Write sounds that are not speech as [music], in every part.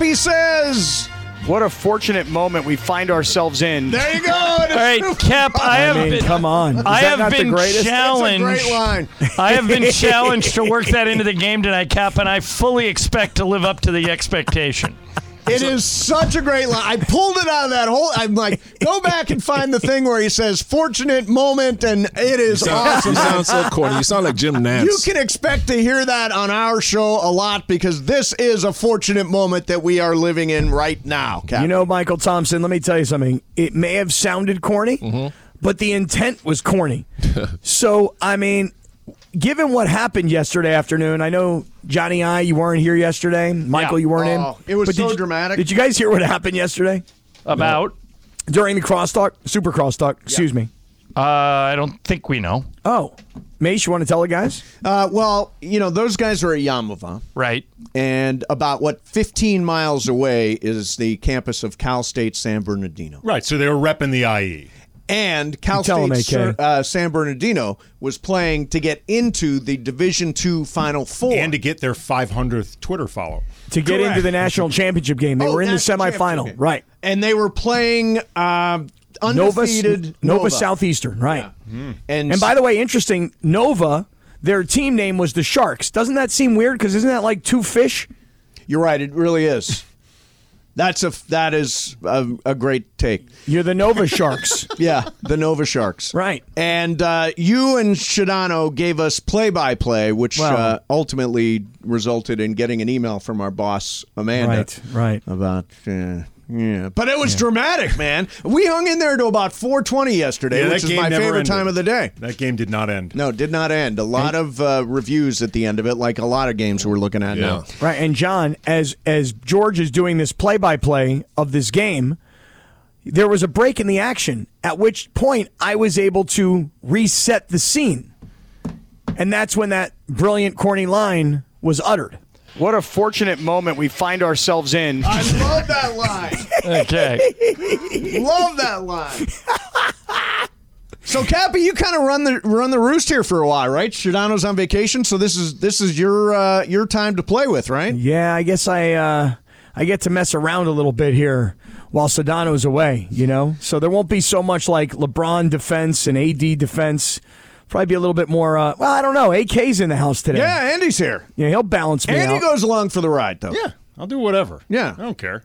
Kappy says, What a fortunate moment we find ourselves in. there you go. All right, Kap, I have I mean, been, come on. Is I that have not the been greatest? challenged. That's a great line. I have been [laughs] challenged to work that into the game tonight, Kap, and I fully expect to live up to the expectation. It is such a great line. I pulled it out of that whole. I'm like, go back and find the thing where he says "fortunate moment," and it is awesome. You sound so corny. You sound like Jim Nantz. You can expect to hear that on our show a lot because this is a fortunate moment that we are living in right now. Kap. You know, Michael Thompson, let me tell you something. It may have sounded corny, Mm-hmm. but the intent was corny. [laughs] so, I mean, given what happened yesterday afternoon, I know Johnny I, you weren't here yesterday. Michael, Yeah. you weren't Oh, in. it was But so did you- dramatic. Did you guys hear what happened yesterday About? during the crosstalk? Super crosstalk, excuse me. Uh, I don't think we know. Oh, Mace, you want to tell the guys? Uh, well, you know those guys are at Yamava, Right. and about what 15 miles away is the campus of Cal State San Bernardino. Right, so they were repping the. IE. And Cal State AK. uh, San Bernardino was playing to get into the Division Two Final Four And to get their 500th Twitter follow. To get Correct. into the national championship game. They Oh, were in the semifinal. Right. and they were playing uh, Nova, undefeated Nova, Southeastern. Right. and, And by the way, interesting, Nova, their team name was the Sharks. Doesn't that seem weird? Because isn't that like two fish? you're right, it really is. That's a that is a, a great take. You're the Nova Sharks. [laughs] Yeah, the Nova Sharks. Right. And uh, you and Sedano gave us play by play, which Well- uh, ultimately resulted in getting an email from our boss, Amanda. Right, right. About. Uh, yeah, but it was dramatic, man. We hung in there to about 4:20 yesterday, Yeah, that which is game my favorite ended. time of the day. That game did not end. No, did not end. A lot of uh, reviews at the end of it, like a lot of games we're looking at now. Right, and John, as as George is doing this play by play of this game, there was a break in the action. At which point, I was able to reset the scene, and that's when that brilliant corny line was uttered. What a fortunate moment we find ourselves in. I love that line. Okay. [laughs] love that line. So Kappy, you kind of run the run the roost here for a while, right? Sedano's on vacation, so this is this is your uh, your time to play with, right? Yeah, I guess I uh, I get to mess around a little bit here while Sedano's away. You know, so there won't be so much like LeBron defense and AD defense. Probably be a little bit more. Uh, well, I don't know. AK's in the house today. Yeah, Andy's here. yeah, he'll balance me Andy out. goes along for the ride, though. Yeah, I'll do whatever. Yeah. I don't care.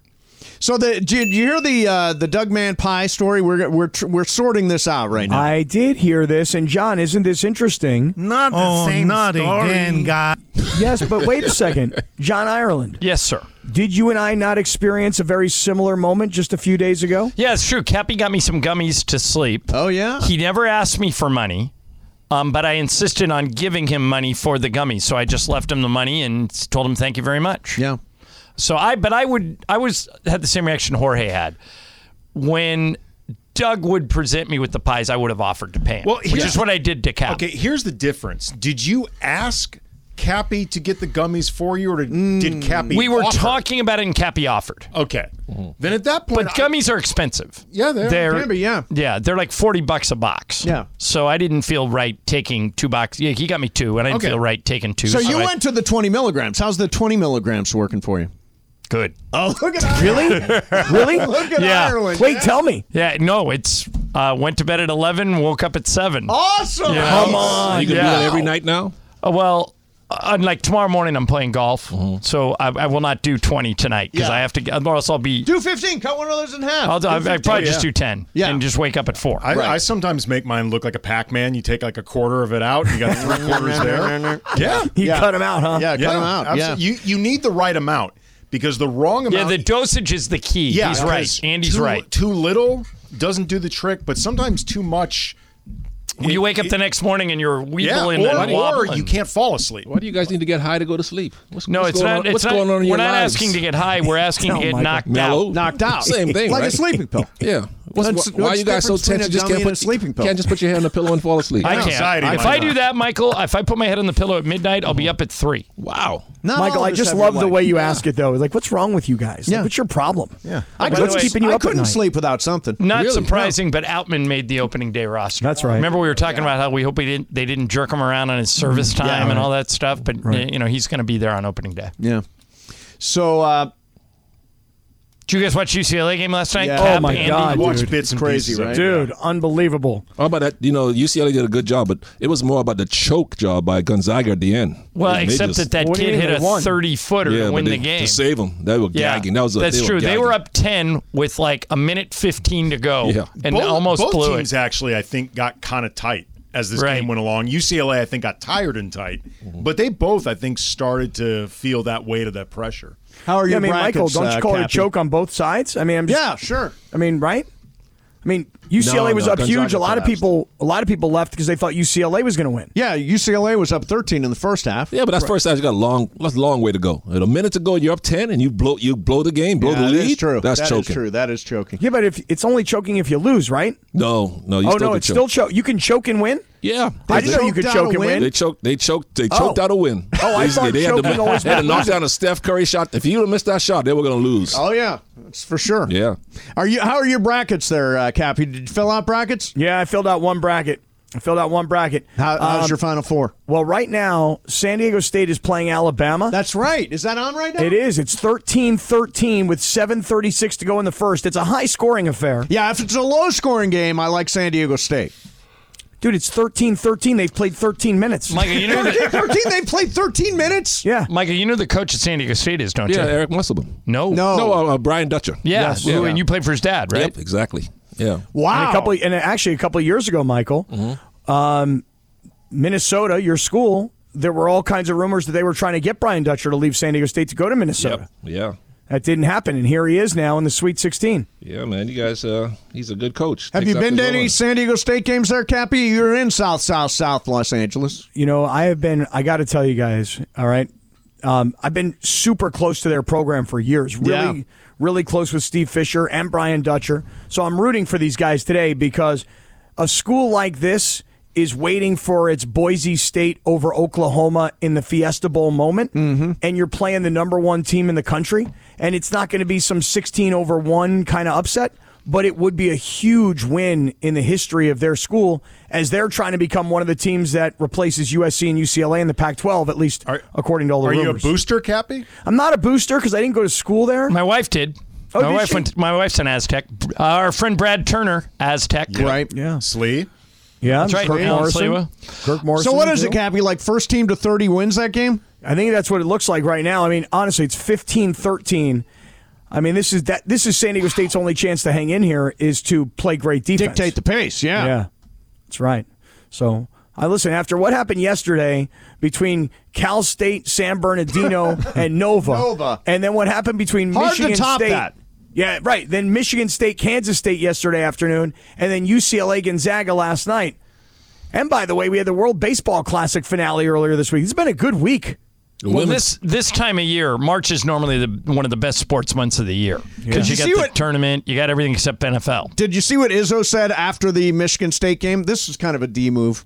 So the did you hear the uh, the Doug Man Pie story? We're we're tr- we're sorting this out right now. I did hear this, and John, isn't this interesting? Not the Oh, same not story. again, guy. yes, but wait a second, John Ireland. yes, sir. Did you and I not experience a very similar moment just a few days ago? Yeah, it's true. Kappy got me some gummies to sleep. oh yeah. He never asked me for money, um, but I insisted on giving him money for the gummies. So I just left him the money and told him thank you very much. yeah. So I, but I would, I was had the same reaction Jorge had when Doug would present me with the pies. I would have offered to pay him, Well, which here's- is what I did to Kap. Okay, here's the difference. Did you ask Kappy to get the gummies for you, or did, did Kappy? we were offer? talking about it, and Kappy offered. Okay, then at that point, But gummies are expensive. Yeah, they are. they're Can be, yeah. yeah, they're like forty bucks a box. Yeah. So I didn't feel right taking two boxes. Yeah, he got me two, and I didn't Okay. feel right taking two. So you I- went to the 20 milligrams. How's the 20 milligrams working for you? good. Oh, look at [laughs] Really? really? [laughs] Look at Yeah. Ireland. Wait, tell me. Yeah, no, it's uh, went to bed at eleven, woke up at seven. Awesome. Come So you can do Yeah. that every night now? Uh, well, Uh, uh, unlike tomorrow morning, I'm playing golf, mm-hmm. so I, I will not do 20 tonight because Yeah. I have to. Or else I'll be. Do 15. Cut one of those in half. I'll, Do I, I 15. probably just do 10 Yeah. and just wake up at four. I, Right. I sometimes make mine look like a Pac-Man. You take like a quarter of it out, you got [laughs] three quarters there. [laughs] Yeah, You Yeah. cut him out, huh? Yeah, cut them out. absolutely. Yeah. You you need the right amount because the wrong amount. yeah, the dosage is the key. yeah, He's right. because Andy's too, right. Too little doesn't do the trick, but sometimes too much you wake up the next morning and you're yeah, weebling or, and or wobbling. you can't fall asleep. Why do you guys need to get high to go to sleep? What's, no, what's it's going not. On, it's what's not, going on in We're your not lives? asking to get high. We're asking No, [laughs] oh to get Michael. knocked Mellow. out. Knocked out. Same thing, Like a sleeping pill. [laughs] Yeah. What's, What's- why are you guys so tense? You just can't dummy and a put sleeping pill? Can't just put your head on the pillow and fall asleep. I can't. Anxiety, if I that. do that, Michael, if I put my head on the pillow at midnight, I'll be up at three. Wow. Not Michael, I just love the way you ask it, though. Like, what's wrong with you guys? Yeah. Like, Yeah. what's your problem? Yeah, I What's couldn't- keeping you I up at couldn't night? sleep without something. Not Really? surprising, but Outman made the opening day roster. That's right. Remember we were talking about how we hope we didn't they didn't jerk him around on his service time and all that stuff, but you know he's going to be there on opening day. Yeah. So uh, Did you guys watch UCLA game last night? Yeah. Oh Kap, Oh, my Andy? God. Watch dude. bits and Crazy, pieces right? it. Dude, unbelievable. How about that? You know, UCLA did a good job, but it was more about the choke job by Gonzaga at the end. Well, They except just- that that What do you kid hit a won? thirty footer yeah, to win they, the game. to save them. They were yeah, gagging. That was a, that's they true. Were They were up ten with like a minute fifteen to go, Yeah. and both, almost both blew teams it. actually, I think, got kind of tight as this Right. game went along. UCLA, I think, got tired and tight, but they both, I think, started to feel that weight of that pressure. How are Yeah, I mean, Michael, don't you uh, call it a choke on both sides? I mean, I'm just, Yeah, sure. I mean, right? I mean, UCLA No, was no, up huge. A lot of people, a lot of people left because they thought UCLA was going to win. Yeah, UCLA was up 13 in the first half. Yeah, but that's first half. You got a long, that's a long way to go. At a minute to go, you're up ten, and you blow, you blow the game, blow Yeah, the that lead. is true. That's That is choking. true. That is choking. Yeah, but if it's only choking if you lose, right? No, no. You oh still no, can it's choke. still choke. You can choke and win. Yeah, I didn't know you could choked out choke a and win? win. They choked. They choked. They choked Oh. out a win. Oh, I They- thought they had to, always [laughs] they had to meant knock down a Steph Curry shot. If you would have missed that shot, they were going to lose. Oh yeah, that's for sure. Yeah. Are you? How are your brackets there, uh, Kappy? Did you fill out brackets? Yeah, I filled out one bracket. I filled out one bracket. How, how's Um, your final four? Well, right now, San Diego State is playing Alabama. That's right. Is that on right now? it is. It's 13-13 with 7:36 to go in the first. It's a high-scoring affair. Yeah, if it's a low-scoring game, I like San Diego State. Dude, it's 13-13. They've played 13 minutes. Michael, you know that, 13. They played 13 minutes. yeah. Michael, you know the coach at San Diego State is, don't Yeah, you? Eric Musselman. No, No. No, uh, uh, Brian Dutcher. Yeah, Yes. who- Yeah. and you played for his dad, right? Yep, exactly. Yeah. Wow. And a couple, and actually a couple of years ago, Michael, Mm-hmm. um, Minnesota, your school, there were all kinds of rumors that they were trying to get Brian Dutcher to leave San Diego State to go to Minnesota. Yep. Yeah. That didn't happen, and here he is now in the Sweet 16. Yeah, man. You guys, uh, he's a good coach. Have Takes you been to any own. San Diego State games there, Kappy? You're in South, South, South Los Angeles. You know, I have been, I got to tell you guys, all right, um, I've been super close to their program for years. Really, Yeah. really close with Steve Fisher and Brian Dutcher. So I'm rooting for these guys today because a school like this is waiting for its Boise State over Oklahoma in the Fiesta Bowl moment, mm-hmm. and you're playing the number one team in the country, and it's not going to be some 16 over one kind of upset. But it would be a huge win in the history of their school as they're trying to become one of the teams that replaces USC and UCLA in the Pac 12, at least Are- according to all the Are you a booster, Kappy? I'm not a booster because I didn't go to school there. My wife did. Oh, my did wife she? went. My wife's an Aztec. Uh, our friend Brad Turner, Aztec. Right. Yeah. Sli? Yeah, That's right. Kirk Alan Morrison. Kirk Morrison. So what is too. it, Kappy? Like first team to 30 wins that game? I think that's what it looks like right now. I mean, honestly, it's 15-13. I mean, this is that this is San Diego State's only chance to hang in here is to play great defense. Dictate the pace. Yeah. Yeah. That's right. So, I listen after what happened yesterday between Cal State, San Bernardino, [laughs] and Nova, Nova. and then what happened between Hard to Michigan top State. that. Yeah, right. Then Michigan State, Kansas State yesterday afternoon, and then UCLA Gonzaga last night. And by the way, we had the World Baseball Classic finale earlier this week. It's been a good week. Well, this this time of year, March is normally the, one of the best sports months of the year because Did you you got see the what- tournament, you got everything except NFL. Did you see what Izzo said after the Michigan State game? This is kind of a D move.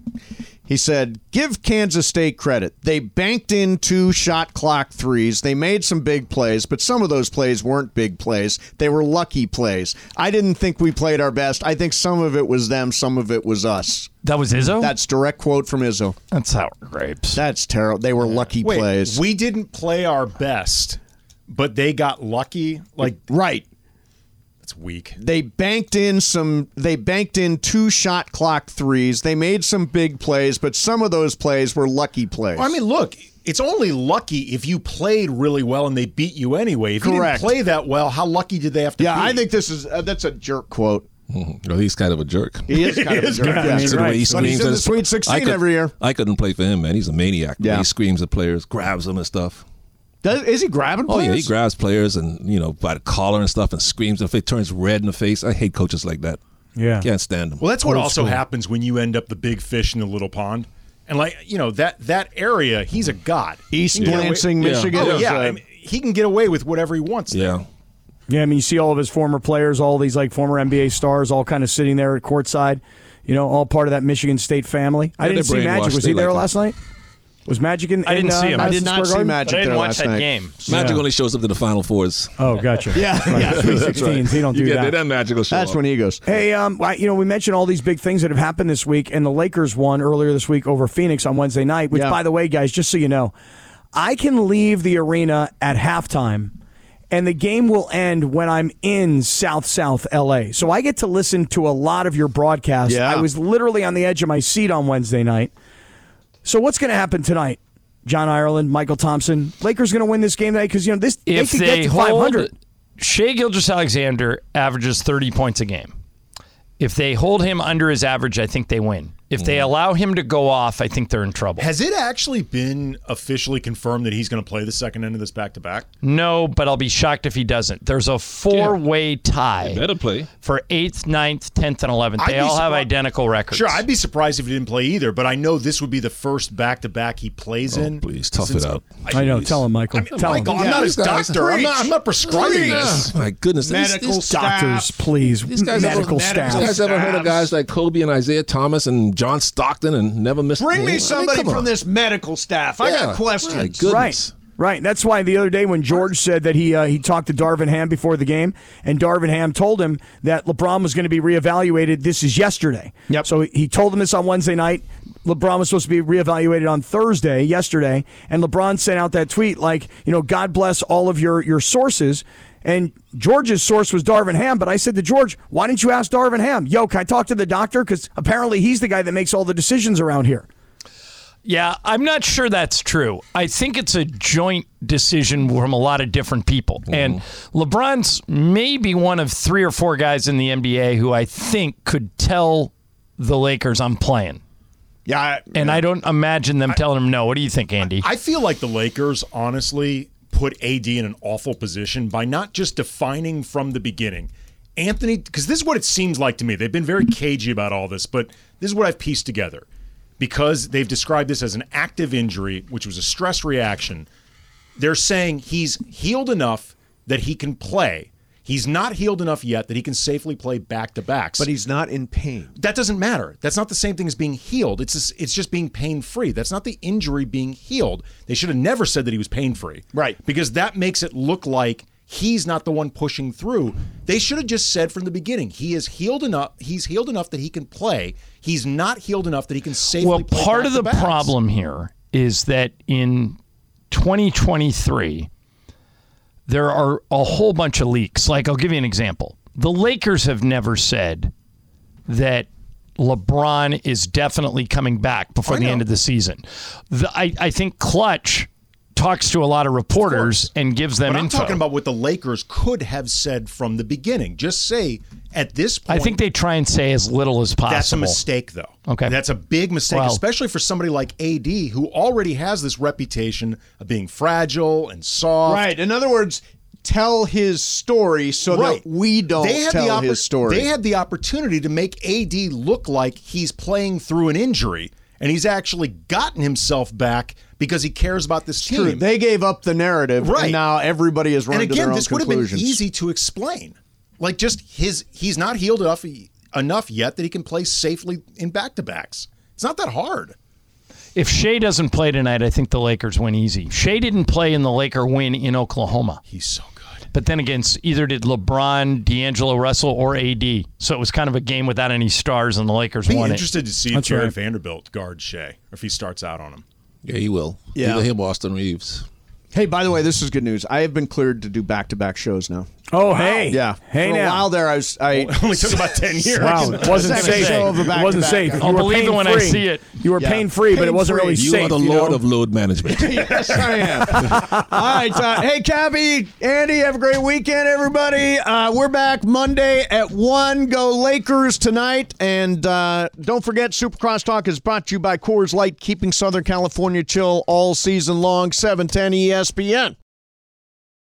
He said, "Give Kansas State credit. They banked in two shot clock threes. They made some big plays, but some of those plays weren't big plays. They were lucky plays. I didn't think we played our best. I think some of it was them, some of it was us." That was Izzo. That's direct quote from Izzo. That's sour grapes. That's terrible. They were lucky Wait, plays. we didn't play our best, but they got lucky. Like, right. That's weak. They banked in some they banked in two shot clock threes. They made some big plays, but some of those plays were lucky plays. I mean, look, it's only lucky if you played really well and they beat you anyway. If you didn't play that well, how lucky did they have to yeah, be? I think this is uh, that's a jerk quote. well, he's kind of a jerk. He is kind of a [laughs] jerk. yeah. a To he But he's screams in at the his- Sweet 16 I could- every year. I couldn't play for him, man. He's a maniac. Yeah. He screams at players, grabs them and stuff. Does, is he grabbing Oh players? yeah, he grabs players and you know by the collar and stuff and screams in the face, turns red in the face. I hate coaches like that. Yeah. Can't stand them. Well, that's what Old also school. happens when you end up the big fish in the little pond. And like you know that that area, he's a god. East He away- Lansing, Yeah. Michigan. Oh yeah, I mean, he can get away with whatever he wants. there. Yeah. Yeah, I mean, you see all of his former players, all these like former NBA stars, all kind of sitting there at courtside. You know, all part of that Michigan State family. I didn't see they're Magic. Was They he there like him. last night? Was Magic in? I didn't in, uh, see him. I I did not see Magic I there didn't watch last that night. game. Magic Yeah. only shows up to the Final Fours. Oh, gotcha. Yeah, yeah. Sweet 16s. He don't You do get that. that Magic will show That's up. when he goes. Hey, um, well, you know, we mentioned all these big things that have happened this week, and the Lakers won earlier this week over Phoenix on Wednesday night. Which, Yeah. by the way, guys, just so you know, I can leave the arena at halftime, and the game will end when I'm in South South LA. So I get to listen to a lot of your broadcasts. Yeah. I was literally on the edge of my seat on Wednesday night. So what's going to happen tonight? John Ireland, Michael Thompson, Lakers going to win this game tonight because you know this If they could they get to hold 500. Shai Gilgeous-Alexander averages 30 points a game. If they hold him under his average, I think they win. If they mm-hmm. allow him to go off, I think they're in trouble. Has it actually been officially confirmed that he's going to play the second end of this back to back? No, but I'll be shocked if he doesn't. There's a four-way tie Better play. for eighth, ninth, tenth, and eleventh. I'd They be all have surpri- identical records. Sure, I'd be surprised if he didn't play either, but I know this would be the first back to back he plays oh, in. Oh, please, tough it out. I know. Tell him, Michael. I mean, tell Michael, him. I'm not his these guys- doctor. I'm not, I'm not prescribing this. Oh, my goodness. These- Medical these, staff. Doctors, please. these guys medical ever, staff. These guys ever heard of guys like Kobe and Isiah Thomas and John Stockton and never missed Bring me mean, somebody come from on. this medical staff. I Yeah. got questions. My. Right. Right. That's why the other day when George said that he uh, he talked to Darvin Ham before the game, and Darvin Ham told him that LeBron was going to be reevaluated. This is yesterday. Yep. So he told him this on Wednesday night. LeBron was supposed to be reevaluated on Thursday, yesterday, and LeBron sent out that tweet like, you know, God bless all of your your sources. And George's source was Darvin Ham, but I said to George, why didn't you ask Darvin Ham? Yo, can I talk to the doctor? Because apparently he's the guy that makes all the decisions around here. Yeah, I'm not sure that's true. I think it's a joint decision from a lot of different people. Mm-hmm. And LeBron's maybe one of three or four guys in the NBA who I think could tell the Lakers I'm playing. Yeah, I- And I don't imagine them telling him no. What do you think, Andy? I feel like the Lakers honestly put AD in an awful position by not just defining from the beginning. Anthony, because this is what it seems like to me. They've been very cagey about all this, but this is what I've pieced together. Because they've described this as an active injury, which was a stress reaction, they're saying he's healed enough that he can play. He's not healed enough yet that he can safely play back to backs. but he's not in pain. that doesn't matter. That's not the same thing as being healed. It's just, it's just being pain free. That's not the injury being healed. They should have never said that he was pain free. Right. Because that makes it look like he's not the one pushing through. They should have just said from the beginning, he is healed enough. He's healed enough that he can play. He's not healed enough that he can safely well, play. part of the back-to-backs. problem here is that in 2023, there are a whole bunch of leaks. Like, I'll give you an example. The Lakers have never said that LeBron is definitely coming back before oh, the end of the season. The, I, I think Clutch talks to a lot of reporters and gives them But I'm info. talking about what the Lakers could have said from the beginning. Just say at this point. I think they try and say as little as possible. That's a mistake, though. Okay. That's a big mistake, Well- especially for somebody like AD, who already has this reputation of being fragile and soft. Right. In other words, tell his story so Right. that we don't They had tell the oppor- his story. They had the opportunity to make AD look like he's playing through an injury, and he's actually gotten himself back because he cares about this team. True. They gave up the narrative, Right. and now everybody is and running to their again, own this would have been easy to explain. Like just his, he's not healed enough enough yet that he can play safely in back to backs. It's not that hard. If Shai doesn't play tonight, I think the Lakers win easy. Shai didn't play in the Laker win in Oklahoma. He's so good. But then again, either did LeBron, D'Angelo Russell, or AD. So it was kind of a game without any stars, and the Lakers Be won it. interested to see if That's Jarred right. Vanderbilt guards Shai, or if he starts out on him. Yeah, he will. Yeah. Either him or Austin Reaves. Hey, by the way, this is good news. I have been cleared to do back-to-back shows now. Oh, hey. Yeah. Hey For a now. while there, I was. I [laughs] Only took about ten [laughs] years. Wow, it wasn't safe. show of a It wasn't safe. I'll You were believe it when I pain-free. see it. You were Yeah. pain free, but it wasn't really Pain-free. You safe. are the you lord know? of load management. [laughs] yes, I am. All right. Uh, hey, Kappy, Andy, have a great weekend, everybody. Uh, we're back Monday at 1. Go Lakers tonight. And uh, don't forget, Supercross Talk is brought to you by Coors Light, keeping Southern California chill all season long. 710 ESPN.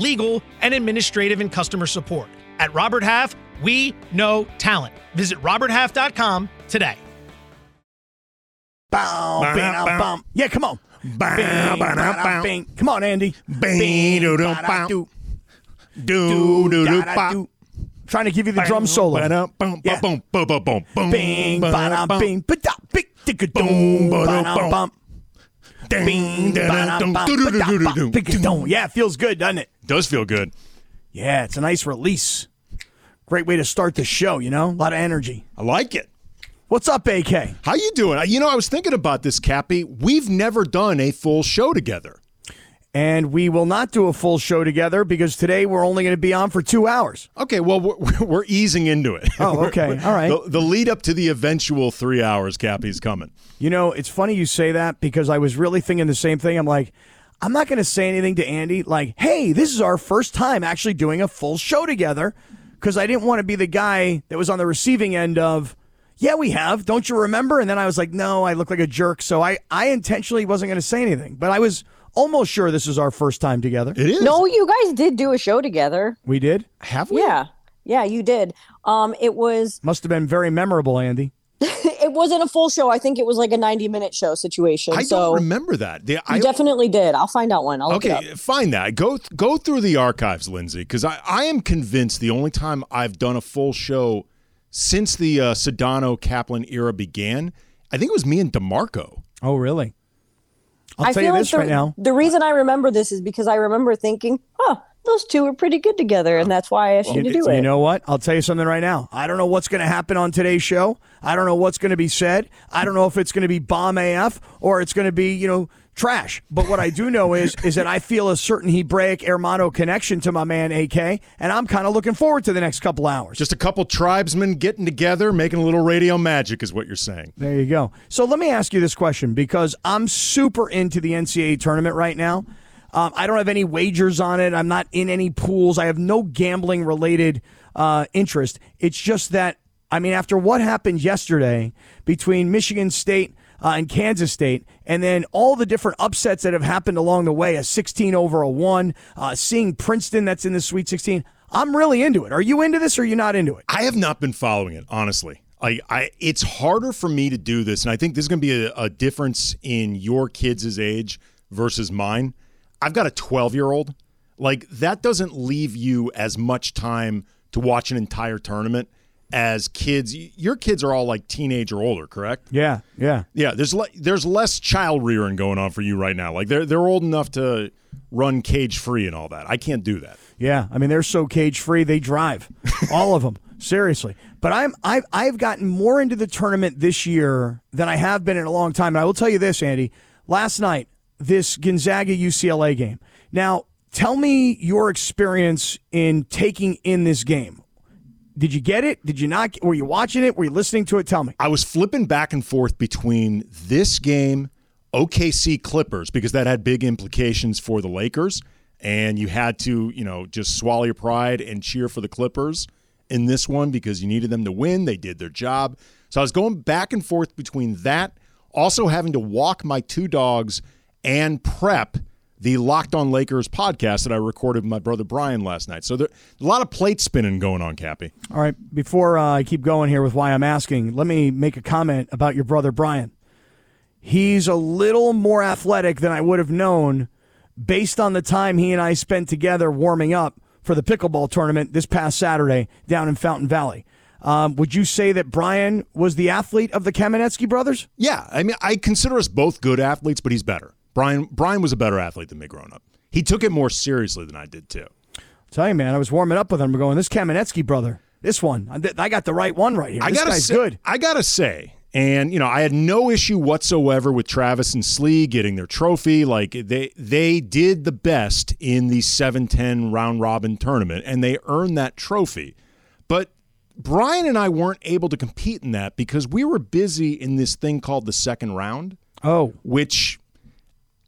legal, and administrative and customer support. At Robert Half, we know talent. Visit roberthalf.com today. Bow, Ba-da, bing, bow. bum. Yeah, come on. Bow, Bing, ba-da, ba-da, bow. bing. Come on, Andy. Bing, doo, doo, ba-da, bow. do. Do, do, do, da-da, bop. do. Trying to give you the drum solo. Ba-da, boom, Yeah. boom, boom, boom, boom, boom, Bing, ba-da, ba-da, bum. bing, ba-da, bing, ticka, Boom, doom, ba-da, ba-da, bum. Yeah, it feels good, doesn't it? Does feel good. Yeah, it's a nice release. Great way to start the show, you know? A lot of energy. I like it. What's up, AK? How you doing? You know, I was thinking about this, Kappy. We've never done a full show together. And we will not do a full show together because today we're only going to be on for two hours. Okay, well, we're, we're easing into it. Oh, okay. All right. The, the lead up to the eventual three hours, Kappy's coming. You know, it's funny you say that because I was really thinking the same thing. I'm like, I'm not going to say anything to Andy like, hey, this is our first time actually doing a full show together because I didn't want to be the guy that was on the receiving end of, yeah, we have. Don't you remember? And then I was like, no, I look like a jerk. So I, I intentionally wasn't going to say anything, but I was almost sure this is our first time together. It is. No, you guys did do a show together. We did? Have we? Yeah. Yeah, you did. Um it was Must have been very memorable, Andy. [laughs] it wasn't a full show. I think it was like a 90 minute show situation. I so don't remember that. The- you I, definitely did. I'll find out one. I'll look it Okay, up. find that. Go go through the archives, Lindsay, because I, I am convinced the only time I've done a full show since the uh, Sedano Kaplan era began, I think it was me and Demarco. Oh, really? I'll I tell feel you this like the, right now. the reason I remember this is because I remember thinking, oh, those two are pretty good together, and that's why I asked you to do it. You know what? I'll tell you something right now. I don't know what's going to happen on today's show. I don't know what's going to be said. I don't know if it's going to be bomb AF or it's going to be, you know, trash. But what I do know is is that I feel a certain Hebraic Hermano connection to my man AK, and I'm kind of looking forward to the next couple hours. Just a couple tribesmen getting together, making a little radio magic, is what you're saying. There you go. So let me ask you this question because I'm super into the NCAA tournament right now. Um, I don't have any wagers on it. I'm not in any pools. I have no gambling related uh, interest. It's just that, I mean, after what happened yesterday between Michigan State uh, and Kansas State, and then all the different upsets that have happened along the way a 16 over a 1, uh, seeing Princeton that's in the Sweet 16. I'm really into it. Are you into this or are you not into it? I have not been following it, honestly. I, I it's harder for me to do this, and I think there's going to be a, a difference in your kids' age versus mine. I've got a 12 year old. Like that doesn't leave you as much time to watch an entire tournament as kids. Your kids are all like teenage or older, correct? Yeah, yeah. Yeah, there's le- there's less child rearing going on for you right now. Like they're they're old enough to run cage free and all that. I can't do that. Yeah, I mean they're so cage free they drive, [laughs] all of them. Seriously, but I'm I've I've gotten more into the tournament this year than I have been in a long time. And I will tell you this, Andy. Last night, this Gonzaga UCLA game. Now, tell me your experience in taking in this game. Did you get it? Did you not? Were you watching it? Were you listening to it? Tell me. I was flipping back and forth between this game, OKC Clippers, because that had big implications for the Lakers, and you had to, you know, just swallow your pride and cheer for the Clippers in this one because you needed them to win. They did their job. So I was going back and forth between that, also having to walk my two dogs and prep the Locked On Lakers podcast that I recorded with my brother Brian last night. So there a lot of plate spinning going on, Kappy. All right, before uh, I keep going here with why I'm asking, let me make a comment about your brother Brian. He's a little more athletic than I would have known based on the time he and I spent together warming up for the pickleball tournament this past Saturday down in Fountain Valley. Um, would you say that Brian was the athlete of the Kamenetzky brothers? Yeah, I mean, I consider us both good athletes, but he's better. Brian Brian was a better athlete than me growing up. He took it more seriously than I did too. tell you, man, I was warming up with him. We're going, this Kamenetzky brother, this one, I- got the right one right here. I this gotta guy's say, good. I gotta say, and you know, I had no issue whatsoever with Travis and Sli getting their trophy. Like they they did the best in the 7-10 round robin tournament, and they earned that trophy. But Brian and I weren't able to compete in that because we were busy in this thing called the second round. Oh, which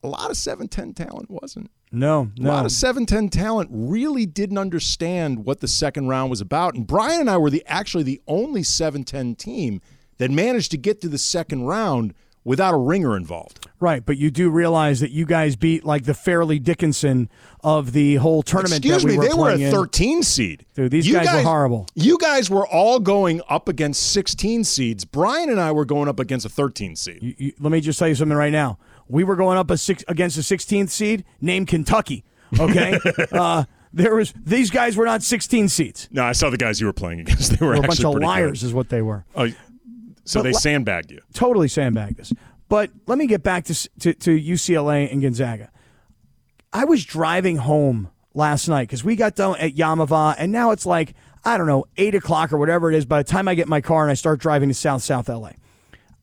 a lot of 7-10 talent wasn't. No, no. A lot of 7-10 talent really didn't understand what the second round was about. And Brian and I were the actually the only 7-10 team that managed to get to the second round without a ringer involved. Right, but you do realize that you guys beat like the Fairleigh Dickinson of the whole tournament. Excuse that we me, were they were a playing in. 13 seed. Dude, these You guys, were horrible. You guys were all going up against 16 seeds. Brian and I were going up against a 13 seed. You- you- let me just tell you something right now. We were going up a six, against a 16th seed named Kentucky. Okay, [laughs] uh, there was these guys were not 16 seeds. No, I saw the guys you were playing against. They [laughs] They were were a bunch of liars, good. is what they were. Oh, so But they sandbagged you. totally sandbagged us. But let me get back to, to, to UCLA and Gonzaga. I was driving home last night because we got done at Yamava, and now it's like, I don't know, 8 o'clock or whatever it is by the time I get in my car and I start driving to South South LA.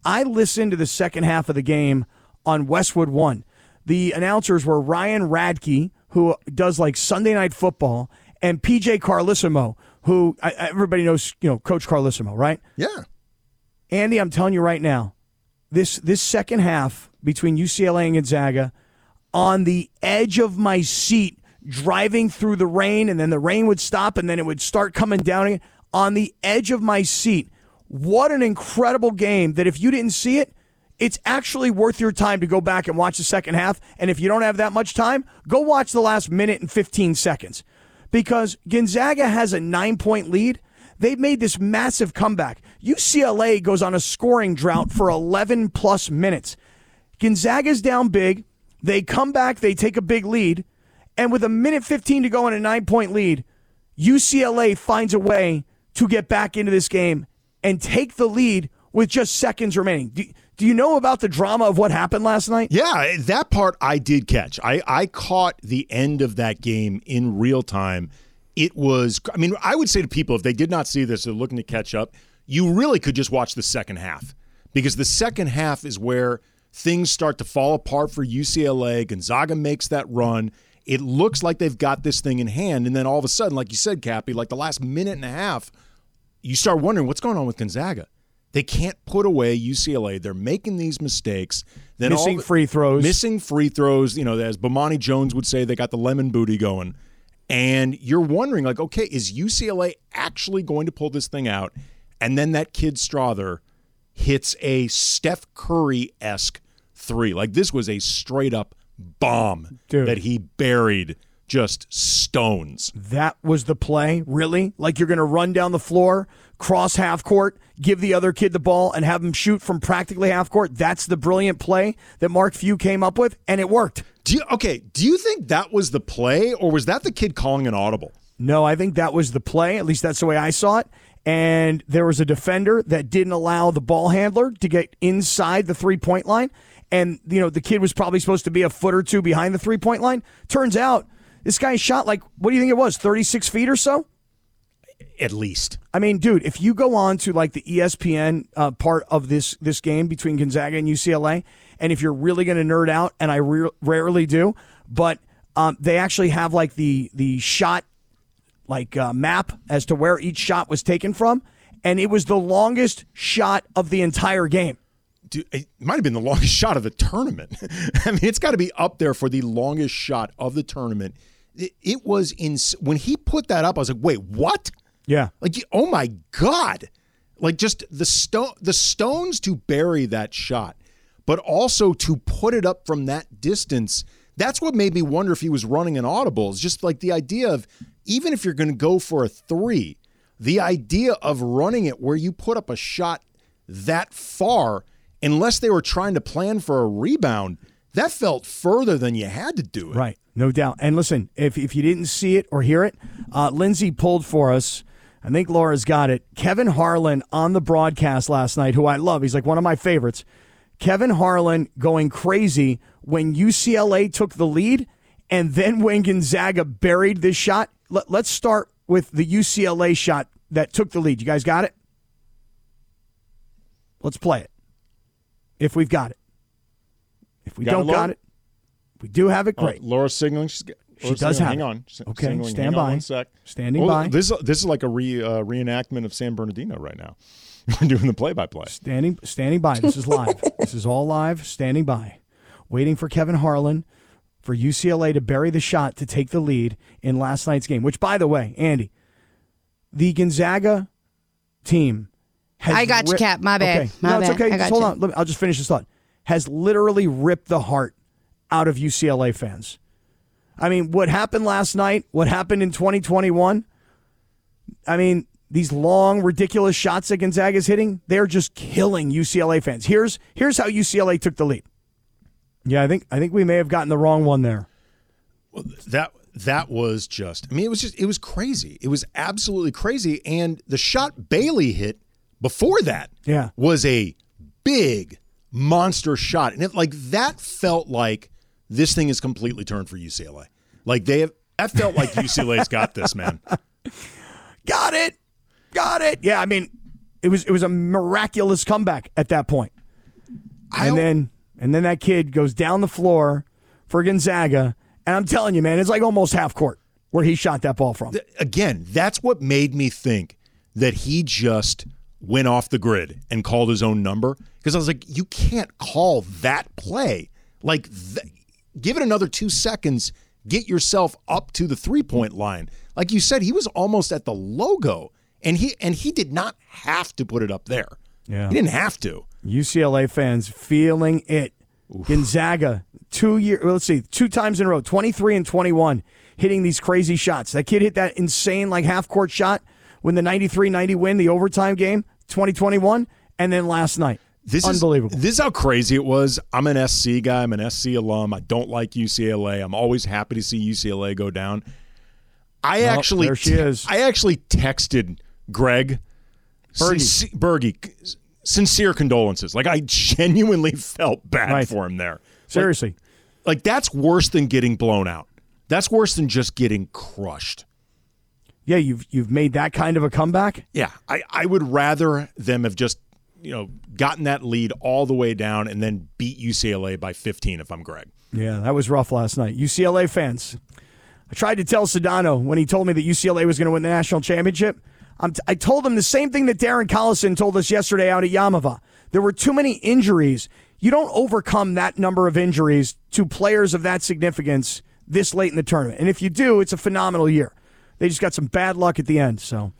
I listened to the second half of the game on Westwood One. The announcers were Ryan Radtke, who does like Sunday Night Football, and PJ Carlesimo, who I, everybody knows, you know, Coach Carlesimo, right? Yeah. Andy, I'm telling you right now, this this second half between UCLA and Gonzaga, on the edge of my seat, driving through the rain, and then the rain would stop, and then it would start coming down again. On the edge of my seat, what an incredible game! That if you didn't see it, it's actually worth your time to go back and watch the second half. And if you don't have that much time, go watch the last minute and 15 seconds, because Gonzaga has a nine point lead. They've made this massive comeback. UCLA goes on a scoring drought for 11 plus minutes. Gonzaga's down big. They come back, they take a big lead, and with a minute 15 to go in a nine point lead, UCLA finds a way to get back into this game and take the lead with just seconds remaining. Do, you know about the drama of what happened last night? Yeah, that part I did catch. I, I caught the end of that game in real time. It was, I mean, I would say to people, if they did not see this, they're looking to catch up, you really could just watch the second half because the second half is where things start to fall apart for UCLA. Gonzaga makes that run. It looks like they've got this thing in hand. And then all of a sudden, like you said, Kappy, like the last minute and a half, you start wondering what's going on with Gonzaga. They can't put away UCLA. They're making these mistakes. Then all Missing the- free throws. Missing free throws. You know, as Bomani Jones would say, they got the lemon booty going. And you're wondering, like, okay, is UCLA actually going to pull this thing out? And then that kid Strawther hits a Steph Curry esque three. Like this was a straight up bomb Dude. that he buried just stones. That was the play, really? Like you're going to run down the floor, cross half court, give the other kid the ball, and have him shoot from practically half court? That's the brilliant play that Mark Few came up with, and it worked. Do you, okay, do you think that was the play or was that the kid calling an audible? No, I think that was the play. At least that's the way I saw it. And there was a defender that didn't allow the ball handler to get inside the three point line. And, you know, the kid was probably supposed to be a foot or two behind the three point line. Turns out this guy shot like, what do you think it was, 36 feet or so? At least. I mean, dude, if you go on to like the ESPN uh, part of this this game between Gonzaga and UCLA, and if you're really going to nerd out, and I re- rarely do, but um, they actually have like the the shot like uh, map as to where each shot was taken from, and it was the longest shot of the entire game. Dude, it might have been the longest [laughs] shot of the tournament. [laughs] I mean, it's got to be up there for the longest shot of the tournament. It, it was in when he put that up. I was like, wait, what? Yeah. Like, oh my god! Like, just the stone, the stones to bury that shot, but also to put it up from that distance. That's what made me wonder if he was running an audible. It's just like the idea of even if you're going to go for a three, the idea of running it where you put up a shot that far, unless they were trying to plan for a rebound, that felt further than you had to do it. Right, no doubt. And listen, if, if you didn't see it or hear it, uh, Lindsay pulled for us I think Laura's got it. Kevin Harlan on the broadcast last night, who I love. He's like one of my favorites. Kevin Harlan going crazy when UCLA took the lead and then when Gonzaga buried this shot. Let, let's start with the UCLA shot that took the lead. You guys got it? Let's play it. If we've got it. If we Got don't got it, we do have it. Oh, Great. Laura's signaling. She's, g- She does signaling. have Hang it. on. Okay, signaling. stand Hang on by. one sec. Standing Well, by. This this is like a re uh, reenactment of San Bernardino right now. [laughs] We're doing the play by play. Standing standing by. This is live. [laughs] this is all live. Standing by. Waiting for Kevin Harlan for UCLA to bury the shot to take the lead in last night's game. Which, by the way, Andy, the Gonzaga team I got you, Kap. My bad. Okay. My no, it's bad. okay. I Just got hold you. on. Let me, I'll just finish this thought. Has literally ripped the heart out of UCLA fans. I mean, what happened last night? What happened in 2021? I mean, these long, ridiculous shots that Gonzaga's hitting, they're just killing UCLA fans. Here's here's how UCLA took the lead. Yeah, I think I think we may have gotten the wrong one there. Well, That that was just. I mean, it was just. It was crazy. It was absolutely crazy. And the shot Bailey hit before that, Yeah. was a big monster shot, and it like that felt like this thing is completely turned for UCLA. Like they have. That felt like [laughs] UCLA's got this, man. Got it. Got it. Yeah, I mean, it was it was a miraculous comeback at that point. and then and then that kid goes down the floor for Gonzaga, and I'm telling you, man, it's like almost half court where he shot that ball from. Again, that's what made me think that he just went off the grid and called his own number because I was like, you can't call that play. Like, th- give it another two seconds, get yourself up to the three point line. Like you said, he was almost at the logo, and he and he did not have to put it up there. Yeah. he didn't have to. UCLA fans feeling it. Gonzaga, two year let's see, two times in a row, 23 and 21, hitting these crazy shots. That kid hit that insane like half court shot when the 93-90 win, the overtime game, 2021, and then last night. This Unbelievable. Is, this is how crazy it was. I'm an SC guy. I'm an SC alum. I don't like UCLA. I'm always happy to see UCLA go down. I Well, actually, there she is. I actually texted Greg Berge. Since- sincere condolences. Like I genuinely [laughs] felt bad Right. for him there. Seriously. Like, like that's worse than getting blown out. That's worse than just getting crushed. Yeah, you've you've made that kind of a comeback. Yeah, I, I would rather them have just you know gotten that lead all the way down and then beat UCLA by 15 if I'm Greg. Yeah, that was rough last night. UCLA fans. I tried to tell Sedano when he told me that UCLA was going to win the national championship. I'm t- I told him the same thing that Darren Collison told us yesterday out at Yamava. There were too many injuries. You don't overcome that number of injuries to players of that significance this late in the tournament. And if you do, it's a phenomenal year. They just got some bad luck at the end. So,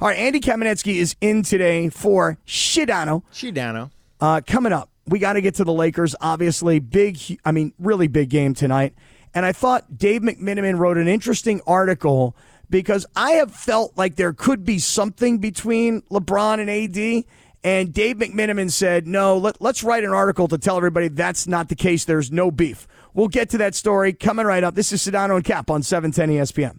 all right, Andy Kamenetzky is in today for Sedano. Sedano. Uh, coming up, we got to get to the Lakers. Obviously, big. I mean, really big game tonight. And I thought Dave McMenamin wrote an interesting article because I have felt like there could be something between LeBron and AD. And Dave McMenamin said, no, let, let's write an article to tell everybody that's not the case. There's no beef. We'll get to that story coming right up. This is Sedano and Kap on E 710 ESPN.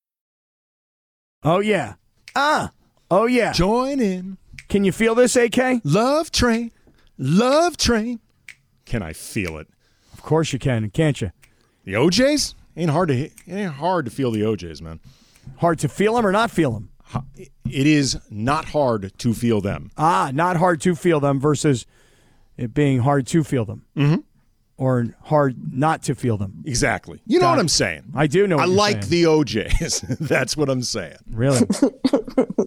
Oh, yeah. Ah. Oh, yeah. Join in. Can you feel this, AK? Love train. Love train. Can I feel it? Of course you can, can't you? The OJs ain't hard to hit- it ain't hard to feel the OJs, man. Hard to feel them or not feel them? It is not hard to feel them. Ah, not hard to feel them versus it being hard to feel them. Mm-hmm. Or hard not to feel them. Exactly. You know what it. I'm saying. I do know what I you're like saying. the OJs. [laughs] That's what I'm saying. Really? [laughs] I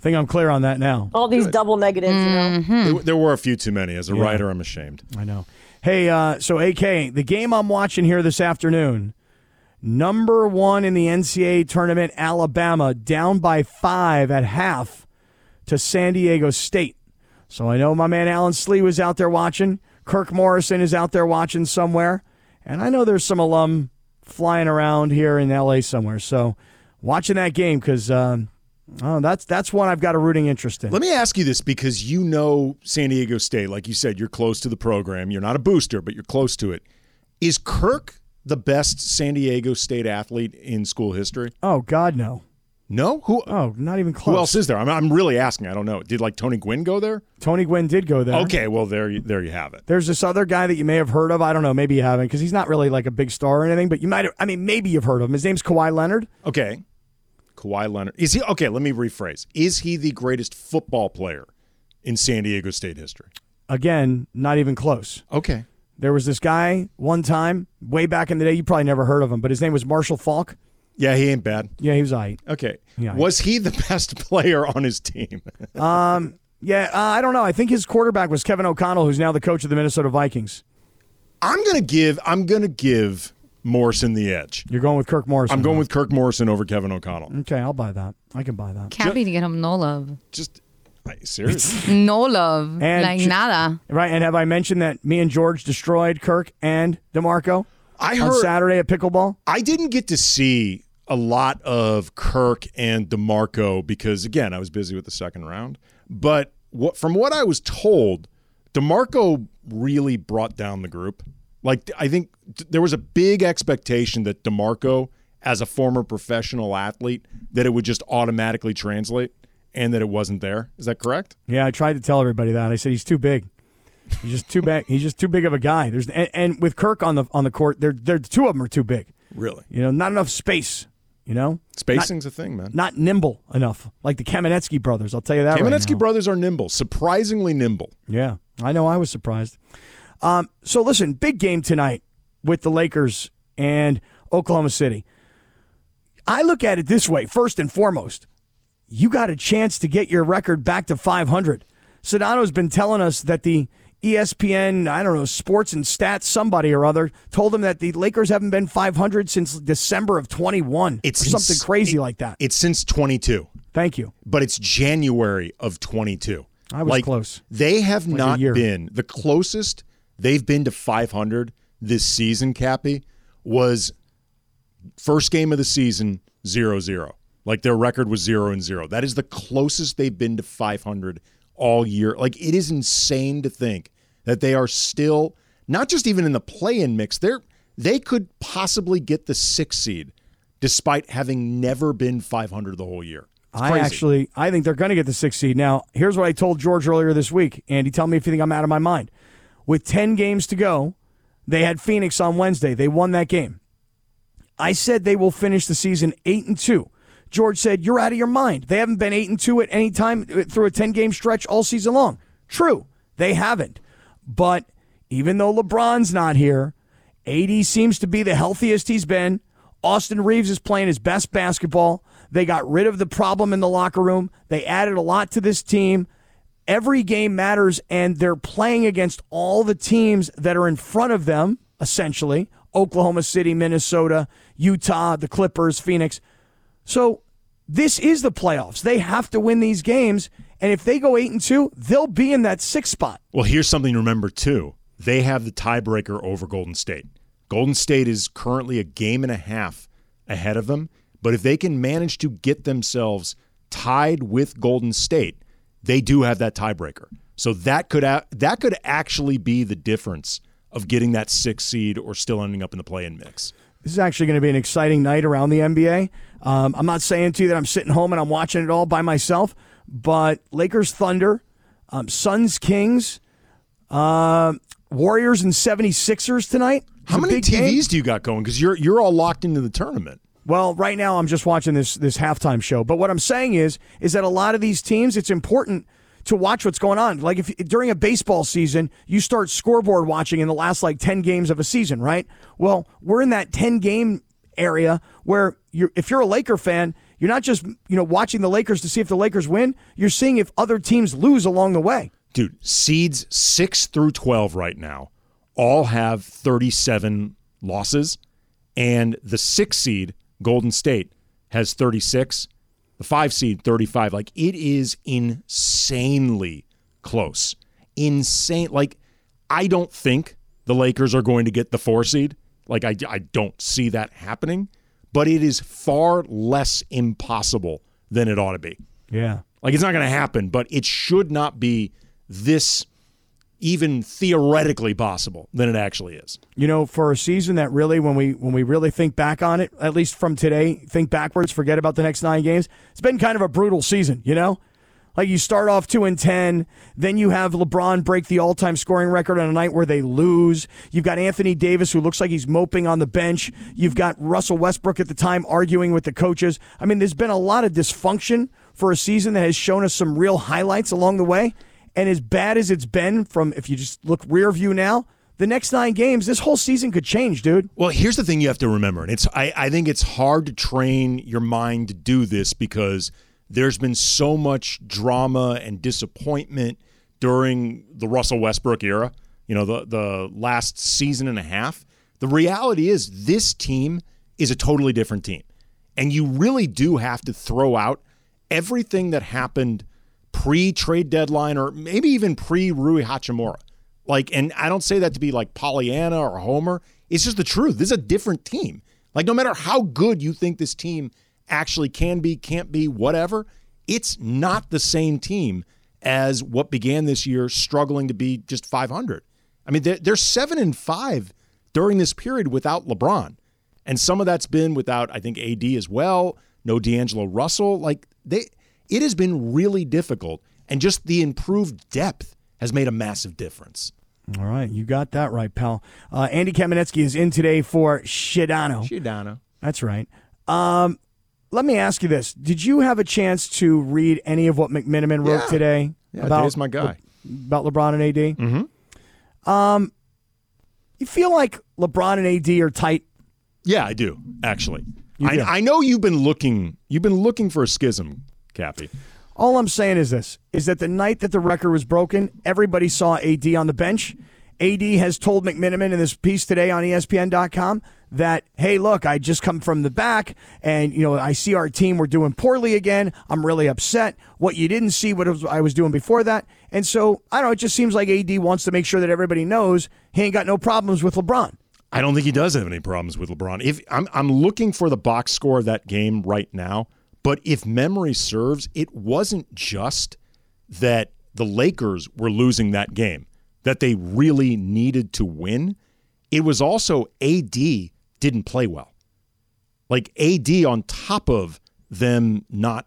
think I'm clear on that now. All these double negatives, you know. There, there were a few too many. As a Yeah. writer, I'm ashamed. I know. Hey, uh, so AK, the game I'm watching here this afternoon, number one in the NCAA tournament, Alabama, down by five at half to San Diego State. So I know my man Allen Sli was out there watching. Kirk Morrison is out there watching somewhere. And I know there's some alum flying around here in LA somewhere. So watching that game because um, oh, that's that's one I've got a rooting interest in. Let me ask you this because you know San Diego State, like you said, you're close to the program. You're not a booster, but you're close to it. Is Kirk the best San Diego State athlete in school history? Oh God, no. No? Who? Oh, not even close. Who else is there? I'm, I'm really asking. I don't know. Did like Tony Gwynn go there? Tony Gwynn did go there. Okay, well there you, there you have it. There's this other guy that you may have heard of. I don't know. Maybe you haven't because he's not really like a big star or anything. But you might. Have, I mean, maybe you've heard of him. His name's Kawhi Leonard. Okay. Kawhi Leonard. Is he okay, let me rephrase. Is he the greatest football player in San Diego State history? Again, not even close. Okay. There was this guy one time way back in the day. You probably never heard of him, but his name was Marshall Faulk. Yeah, he ain't bad. Yeah, he was I. Okay. Yeah. Was he the best [laughs] player on his team? [laughs] Um. Yeah. Uh, I don't know. I think his quarterback was Kevin O'Connell, who's now the coach of the Minnesota Vikings. I'm gonna give I'm gonna give Morrison the edge. You're going with Kirk Morrison. I'm going huh? with Kirk Morrison over Kevin O'Connell. Okay, I'll buy that. I can buy that. Happy to get him no love. Just seriously. [laughs] No love. And like ju- nada. Right, and have I mentioned that me and George destroyed Kirk and DeMarco I on heard Saturday at pickleball? I didn't get to see a lot of Kirk and DeMarco because again, I was busy with the second round. But what from what I was told, DeMarco really brought down the group. Like I think there was a big expectation that DeMarco as a former professional athlete that it would just automatically translate and that it wasn't there. Is that correct? Yeah, I tried to tell everybody that. I said he's too big. He's just too big. He's just too big of a guy. There's and, and with Kirk on the on the court, they're, they're two of them are too big. Really? You know, not enough space. You know, Spacing's a thing, man. not nimble enough, like the Kamenetzky brothers. I'll tell you that. right Kamenetzky now. brothers are nimble, surprisingly nimble. Yeah, I know. I was surprised. Um, so listen, big game tonight with the Lakers and Oklahoma City. I look at it this way: first and foremost, you got a chance to get your record back to 500. Sedano's been telling us that the ESPN, I don't know, sports and stats, somebody or other told him that the Lakers haven't been 500 since December of 21. It's something ins- crazy it- like that. It's since 22. Thank you. but it's January of 22. I was like, close. They have Like not been the closest they've been to 500 this season, Kappy, was first game of the season 0-0. Like their record was 0 and 0. That is the closest they've been to 500 all year. Like it is insane to think that they are still not just even in the play-in mix. They're they could possibly get the 6th seed despite having never been 500 the whole year. I actually, I think they're going to get the sixth seed. Now, here's what I told George earlier this week. Andy, tell me if you think I'm out of my mind. With 10 games to go, they had Phoenix on Wednesday. They won that game. I said they will finish the season 8 and 2. George said, You're out of your mind. They haven't been 8 and 2 at any time through a 10 game stretch all season long. True, they haven't. But even though LeBron's not here, AD seems to be the healthiest he's been. Austin Reaves is playing his best basketball. They got rid of the problem in the locker room. They added a lot to this team. Every game matters, and they're playing against all the teams that are in front of them, essentially Oklahoma City, Minnesota, Utah, the Clippers, Phoenix. So this is the playoffs. They have to win these games. And if they go eight and two, they'll be in that sixth spot. Well, here's something to remember too. They have the tiebreaker over Golden State. Golden State is currently a game and a half ahead of them, but if they can manage to get themselves tied with Golden State, they do have that tiebreaker. So that could a- that could actually be the difference of getting that sixth seed or still ending up in the play-in mix. This is actually going to be an exciting night around the NBA. Um, I'm not saying to you that I'm sitting home and I'm watching it all by myself, but Lakers Thunder, um, Suns Kings. Uh, Warriors and 76ers tonight. It's How many TVs game. do you got going? Because you're you're all locked into the tournament. Well, right now I'm just watching this this halftime show. But what I'm saying is is that a lot of these teams, it's important to watch what's going on. Like if during a baseball season, you start scoreboard watching in the last like 10 games of a season, right? Well, we're in that 10 game area where you're if you're a Laker fan, you're not just, you know, watching the Lakers to see if the Lakers win, you're seeing if other teams lose along the way. Dude, seeds 6 through 12 right now all have 37 losses and the 6 seed Golden State has 36, the 5 seed 35. Like it is insanely close. Insane like I don't think the Lakers are going to get the 4 seed. Like I I don't see that happening, but it is far less impossible than it ought to be. Yeah. Like it's not going to happen, but it should not be this even theoretically possible than it actually is. You know, for a season that really when we when we really think back on it, at least from today, think backwards, forget about the next 9 games. It's been kind of a brutal season, you know? Like you start off 2 and 10, then you have LeBron break the all-time scoring record on a night where they lose. You've got Anthony Davis who looks like he's moping on the bench. You've got Russell Westbrook at the time arguing with the coaches. I mean, there's been a lot of dysfunction for a season that has shown us some real highlights along the way. And as bad as it's been from if you just look rear view now, the next 9 games, this whole season could change, dude. Well, here's the thing you have to remember, and it's I, I think it's hard to train your mind to do this because there's been so much drama and disappointment during the Russell Westbrook era, you know, the the last season and a half. The reality is this team is a totally different team. And you really do have to throw out everything that happened pre-trade deadline or maybe even pre-Rui Hachimura. Like, and I don't say that to be like Pollyanna or Homer. It's just the truth. This is a different team. Like, no matter how good you think this team actually can be, can't be, whatever, it's not the same team as what began this year struggling to be just 500. I mean, they're, they're seven and five during this period without LeBron. And some of that's been without, I think, AD as well. No D'Angelo Russell. Like, they, it has been really difficult. And just the improved depth has made a massive difference. All right, you got that right, pal. Uh, Andy Kamenetzky is in today for Sedano. Sedano. That's right. Um, let me ask you this: Did you have a chance to read any of what McMenamin wrote Yeah. today Yeah, about Dave's my guy. about LeBron and AD? Mm-hmm. Um, you feel like LeBron and AD are tight? Yeah, I do actually. You I. I know you've been looking. You've been looking for a schism, Kappy. All I'm saying is this: is that the night that the record was broken, everybody saw AD on the bench. AD has told McMenamin in this piece today on ESPN.com that, hey, look, I just come from the back, and you know I see our team we're doing poorly again. I'm really upset. What you didn't see, what I was doing before that, and so I don't know. It just seems like AD wants to make sure that everybody knows he ain't got no problems with LeBron. I don't think he does have any problems with LeBron. If I'm I'm looking for the box score of that game right now, but if memory serves, it wasn't just that the Lakers were losing that game, that they really needed to win. It was also AD didn't play well. Like AD on top of them not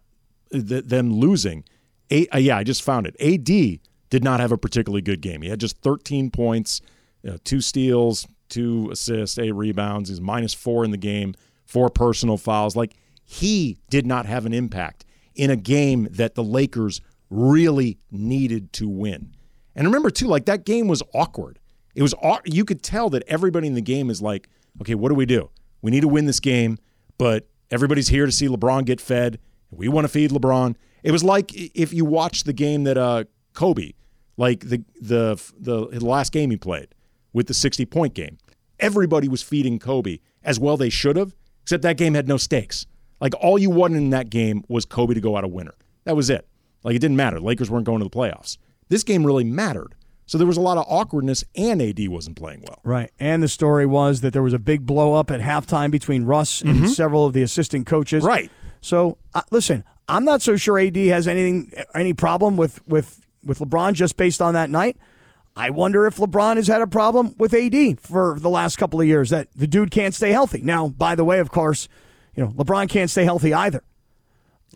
th- them losing. A, uh, yeah, I just found it. AD did not have a particularly good game. He had just 13 points, you know, two steals, two assists, eight rebounds. He's minus four in the game, four personal fouls. Like he did not have an impact in a game that the Lakers really needed to win. And remember too, like that game was awkward. It was you could tell that everybody in the game is like, okay, what do we do? We need to win this game, but everybody's here to see LeBron get fed. We want to feed LeBron. It was like if you watched the game that uh, Kobe, like the the the the last game he played with the 60 point game. Everybody was feeding Kobe as well they should have, except that game had no stakes. Like all you wanted in that game was Kobe to go out a winner. That was it. Like it didn't matter. Lakers weren't going to the playoffs. This game really mattered. So there was a lot of awkwardness and AD wasn't playing well. Right. And the story was that there was a big blow up at halftime between Russ and Mhm. several of the assistant coaches. Right. So uh, listen, I'm not so sure AD has anything any problem with with with LeBron just based on that night. I wonder if LeBron has had a problem with AD for the last couple of years that the dude can't stay healthy. Now, by the way, of course, you know, LeBron can't stay healthy either.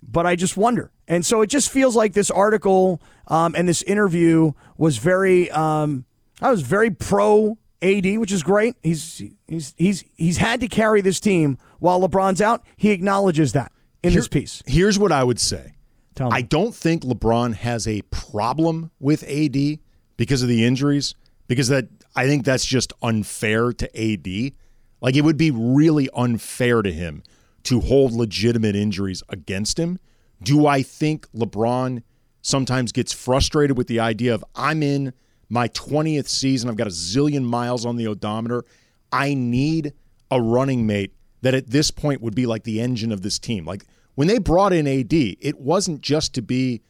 But I just wonder. And so it just feels like this article um, and this interview was very um, I was very pro AD, which is great. He's he's he's he's had to carry this team while LeBron's out. He acknowledges that in this piece. Here's what I would say. Tell me. I don't think LeBron has a problem with AD because of the injuries, because that I think that's just unfair to AD. Like it would be really unfair to him to hold legitimate injuries against him. Do I think LeBron sometimes gets frustrated with the idea of I'm in my 20th season, I've got a zillion miles on the odometer. I need a running mate that at this point would be like the engine of this team. Like when they brought in AD, it wasn't just to be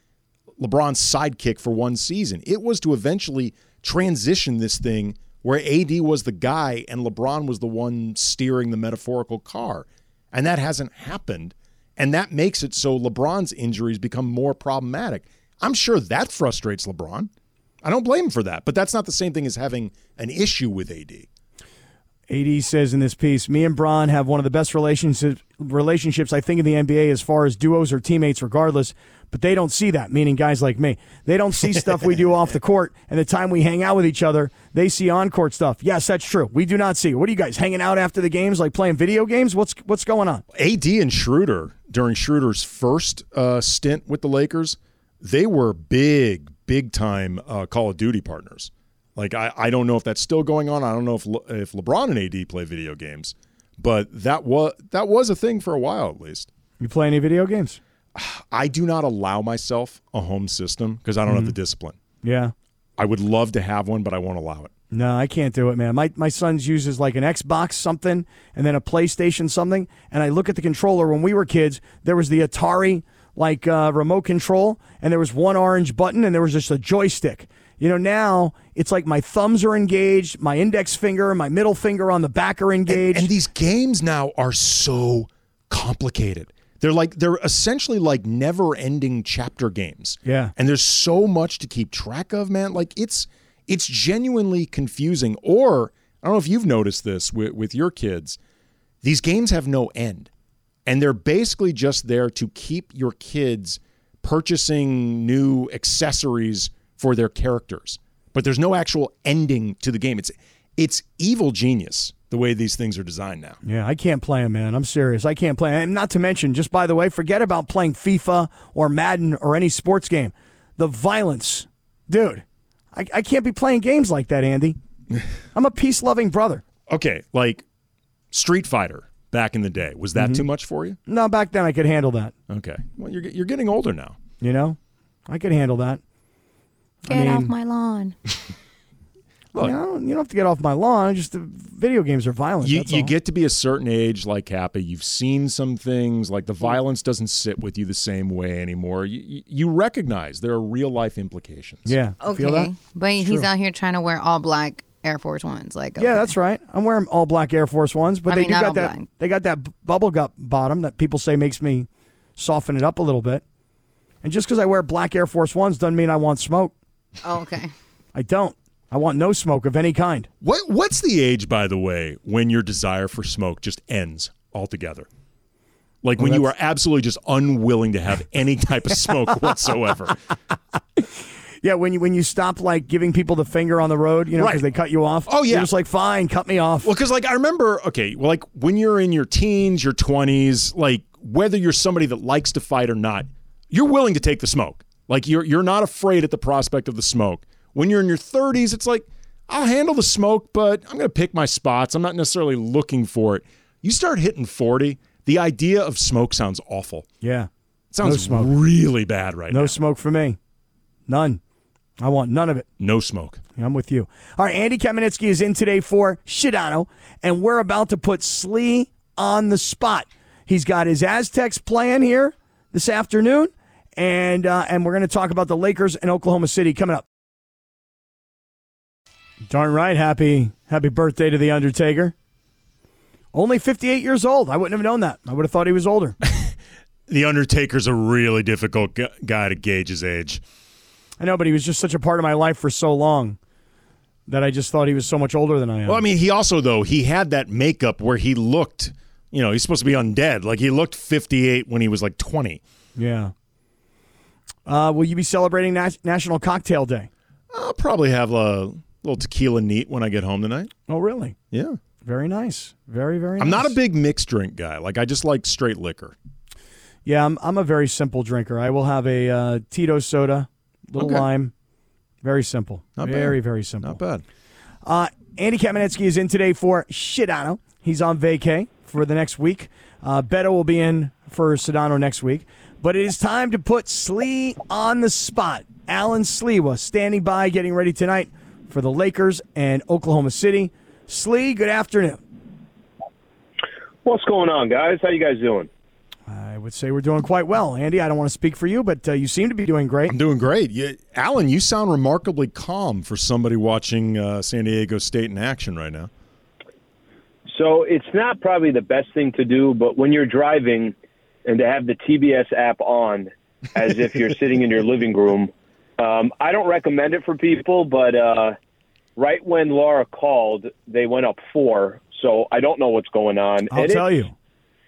LeBron's sidekick for one season. It was to eventually transition this thing where AD was the guy and LeBron was the one steering the metaphorical car. And that hasn't happened. And that makes it so LeBron's injuries become more problematic. I'm sure that frustrates LeBron. I don't blame him for that, but that's not the same thing as having an issue with AD. AD says in this piece, me and Bron have one of the best relationships relationships I think in the NBA as far as duos or teammates regardless, but they don't see that, meaning guys like me. They don't see stuff we do off the court and the time we hang out with each other, they see on-court stuff. Yes, that's true. We do not see. What are you guys hanging out after the games like playing video games? What's what's going on? AD and Schroeder during Schroeder's first uh, stint with the Lakers, they were big, big time uh, Call of Duty partners. Like I, I don't know if that's still going on. I don't know if Le, if LeBron and AD play video games, but that was that was a thing for a while at least. You play any video games? I do not allow myself a home system because I don't have the discipline. Yeah. I would love to have one, but I won't allow it. No, I can't do it, man. My my son's uses like an Xbox something and then a PlayStation something, and I look at the controller. When we were kids, there was the Atari like uh, remote control, and there was one orange button, and there was just a joystick. You know, now it's like my thumbs are engaged, my index finger, my middle finger on the back are engaged. And these games now are so complicated. They're like they're essentially like never-ending chapter games. Yeah. And there's so much to keep track of, man. Like it's it's genuinely confusing. Or I don't know if you've noticed this with, with your kids. These games have no end. And they're basically just there to keep your kids purchasing new accessories for their characters. But there's no actual ending to the game. It's it's evil genius the way these things are designed now. Yeah, I can't play them, man. I'm serious. I can't play 'em. And not to mention, just by the way, forget about playing FIFA or Madden or any sports game. The violence, dude. I, I can't be playing games like that, Andy. [laughs] I'm a peace loving brother. Okay, like Street Fighter back in the day. Was that mm-hmm. too much for you? No, back then I could handle that. Okay. Well, you're you're getting older now. You know, I could handle that. I Get off my lawn. [laughs] you, know, you don't have to get off my lawn. Just the video games are violent. You, you get to be a certain age, like Kappa. You've seen some things. Like the violence doesn't sit with you the same way anymore. You, you, you recognize there are real life implications. Yeah. Okay, Feel that? but It's he's true. out here trying to wear all black Air Force Ones. Like, Yeah, that's right. I'm wearing all black Air Force Ones, but I they mean, do not got all that. black. They got that b- bubble gut bottom that people say makes me soften it up a little bit. And just because I wear black Air Force Ones doesn't mean I want smoke. Oh, okay. I don't. I want no smoke of any kind. What What's the age, by the way, when your desire for smoke just ends altogether? Like Well, when you are absolutely just unwilling to have any type of smoke [laughs] whatsoever. Yeah, when you when you stop like giving people the finger on the road, you know, because Right. they cut you off. Oh, yeah. you're just like fine, cut me off. Well, because like I remember, okay, well, like when you're in your teens, your twenties, like whether you're somebody that likes to fight or not, you're willing to take the smoke. Like you're you're not afraid at the prospect of the smoke. When you're in your thirties, it's like I'll handle the smoke, but I'm gonna pick my spots. I'm not necessarily looking for it. You start hitting forty, the idea of smoke sounds awful. Yeah, It sounds No smoke. really bad right no now. No smoke for me. None. I want none of it. No smoke. I'm with you. All right, Andy Kamenetzky is in today for Sedano, and we're about to put Sli on the spot. He's got his Aztecs playing here this afternoon, and uh, and we're going to talk about the Lakers and Oklahoma City coming up. Darn right, happy happy birthday to the Undertaker. Only 58 years old. I wouldn't have known that. I would have thought he was older. [laughs] The Undertaker's a really difficult guy to gauge his age. I know, but he was just such a part of my life for so long that I just thought he was so much older than I am. Well, I mean, he also though he had that makeup where he looked, you know, he's supposed to be undead. Like he looked 58 when he was like 20. Yeah. Uh, will you be celebrating Nas- National Cocktail Day? I'll probably have a little tequila neat when I get home tonight. Oh, really? Yeah. Very nice. Very, very I'm not a big mixed drink guy. Like I just like straight liquor. Yeah, I'm, I'm a very simple drinker. I will have a uh, Tito soda, little Okay. lime. Very simple. Not very, bad. very simple. Not bad. Uh, Andy Kamenetzky is in today for Sedano. He's on vacay for the next week. Uh, Beto will be in for Sedano next week. But it is time to put Sli on the spot. Allen Sliwa standing by, getting ready tonight for the Lakers and Oklahoma City. Sli, good afternoon. What's going on, guys? How you guys doing? I would say we're doing quite well. Andy, I don't want to speak for you, but uh, you seem to be doing great. I'm doing great. You, Alan, you sound remarkably calm for somebody watching uh, San Diego State in action right now. So it's not probably the best thing to do, but when you're driving and to have the TBS app on as if you're [laughs] sitting in your living room, um, I don't recommend it for people. But uh, right when Laura called, they went up four. So I don't know what's going on. I'll And it- tell you.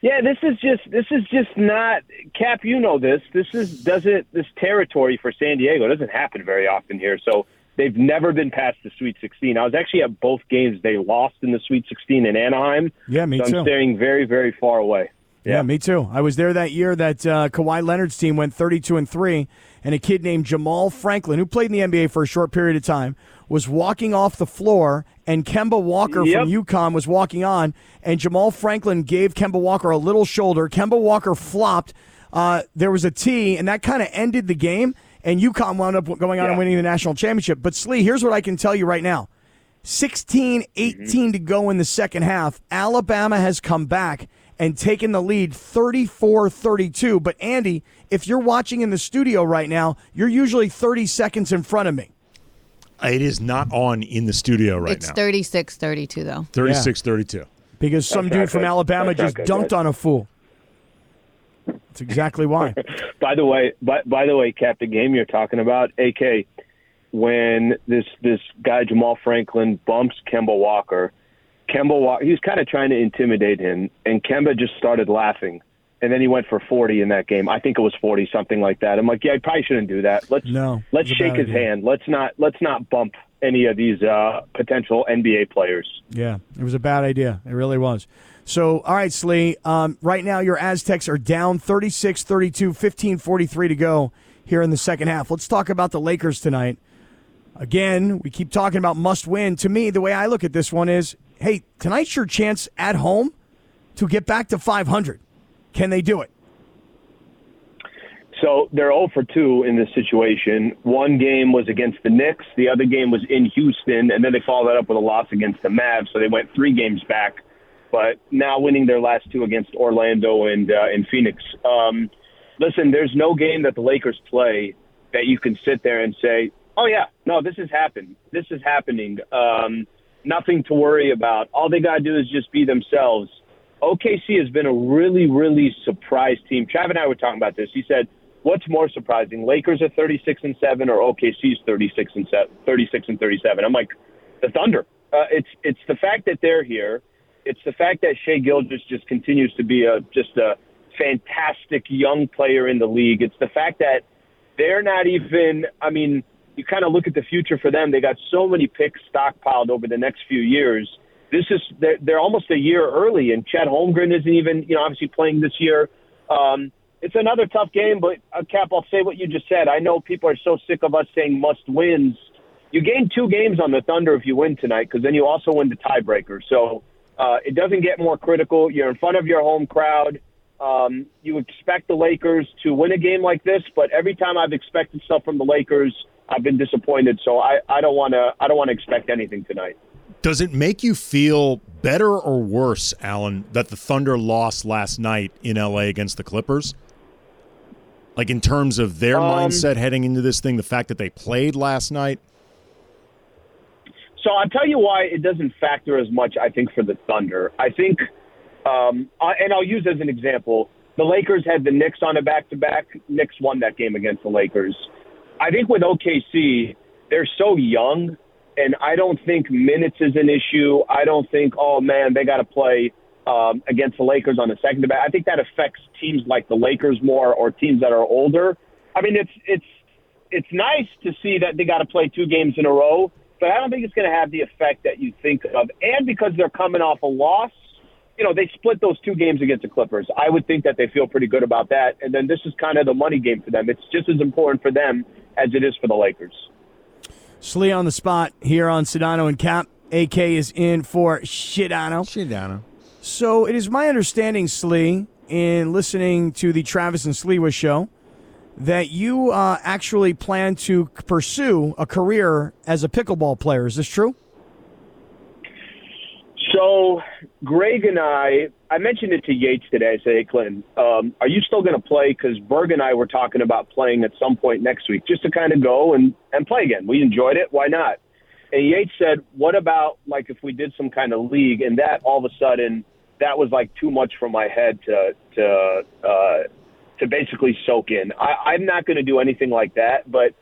Yeah, this is just this is just not Kap. You know this. This is doesn't this territory for San Diego doesn't happen very often here. So they've never been past the Sweet 16. I was actually at both games they lost in the Sweet 16 in Anaheim. Yeah, me so too. I'm staying very very far away. Yeah. me too. I was there that year that uh, Kawhi Leonard's team went 32 and 3, and a kid named Jamal Franklin, who played in the NBA for a short period of time, was walking off the floor, and Kemba Walker Yep. from UConn was walking on, and Jamal Franklin gave Kemba Walker a little shoulder. Kemba Walker flopped. Uh, there was a tee, and that kind of ended the game, and UConn wound up going on and winning the national championship. But, Sli, here's what I can tell you right now 16 18 to go in the second half. Alabama has come back and taken the lead 34 32. But, Andy, if you're watching in the studio right now, you're usually 30 seconds in front of me. It is not on in the studio right now. it's now. 36 32, though. 36 32. Because some That's dude from good. Alabama That's just good, dunked guys. on a fool. That's exactly why. [laughs] By the way, by, by the way, Kap, the game you're talking about, AK, when this this guy Jamal Franklin bumps Kemba Walker, Kemba he was kind of trying to intimidate him, and Kemba just started laughing, and then he went for 40 in that game. I think it was 40, something like that. I'm like, yeah, I probably shouldn't do that. Let's No, let's it's a bad shake his hand. Let's not let's not bump any of these uh, potential NBA players. Yeah, it was a bad idea. It really was. So, all right, Sli, um, right now your Aztecs are down 36 32, 15 43 to go here in the second half. Let's talk about the Lakers tonight. Again, we keep talking about must win. To me, the way I look at this one is hey, tonight's your chance at home to get back to 500. Can they do it? So they're 0 for 2 in this situation. One game was against the Knicks, the other game was in Houston, and then they followed that up with a loss against the Mavs. So they went three games back, but now winning their last two against Orlando and uh, Phoenix. Um, listen, there's no game that the Lakers play that you can sit there and say, "Oh yeah, no, this has happened. This is happening. Um, nothing to worry about. All they got to do is just be themselves." OKC has been a really, really surprise team. Trav and I were talking about this. He said, "What's more surprising, Lakers are 36 and seven, or OKC's 36 and se- 36 and 37?" I'm like, the Thunder. Uh, it's it's the fact that they're here. It's the fact that Shai Gilgeous just continues to be a just a fantastic young player in the league. It's the fact that they're not even. I mean, you kind of look at the future for them. They got so many picks stockpiled over the next few years. This is they're, they're almost a year early, and Chet Holmgren isn't even you know obviously playing this year. Um, it's another tough game, but uh, Kap, I'll say what you just said. I know people are so sick of us saying must wins. You gain two games on the Thunder if you win tonight, because then you also win the tiebreaker. So uh, it doesn't get more critical. You're in front of your home crowd. Um, you expect the Lakers to win a game like this, but every time I've expected stuff from the Lakers, I've been disappointed. So I, I don't want to I don't want to expect anything tonight. Does it make you feel better or worse, Alan, that the Thunder lost last night in LA against the Clippers? Like in terms of their Um, mindset heading into this thing, the fact that they played last night. So I'll tell you why it doesn't factor as much. I think for the Thunder, I think, um, I, and I'll use as an example, the Lakers had the Knicks on a back-to-back. Knicks won that game against the Lakers. I think with OKC, they're so young, and I don't think minutes is an issue. I don't think, oh man, they got to play um, against the Lakers on the second. I think that affects teams like the Lakers more, or teams that are older. I mean, it's it's it's nice to see that they got to play two games in a row. but I don't think it's going to have the effect that you think of. And because they're coming off a loss, you know, they split those two games against the Clippers. I would think that they feel pretty good about that. And then this is kind of the money game for them. It's just as important for them as it is for the Lakers. Sli on the spot here on Sedano and Kap. AK is in for Sedano. Sedano. So it is my understanding, Sli, in listening to the Travis and Sliwa show, that you uh, actually plan to pursue a career as a pickleball player. Is this true? So Greg and I, I mentioned it to Yates today. I said, "Hey, Clinton, um, are you still going to play?" Because Berg and I were talking about playing at some point next week, just to kind of go and and play again. We enjoyed it. Why not? And Yates said, "What about like if we did some kind of league?" And that all of a sudden, that was like too much for my head to to uh, to basically soak in. I, I'm not going to do anything like that, but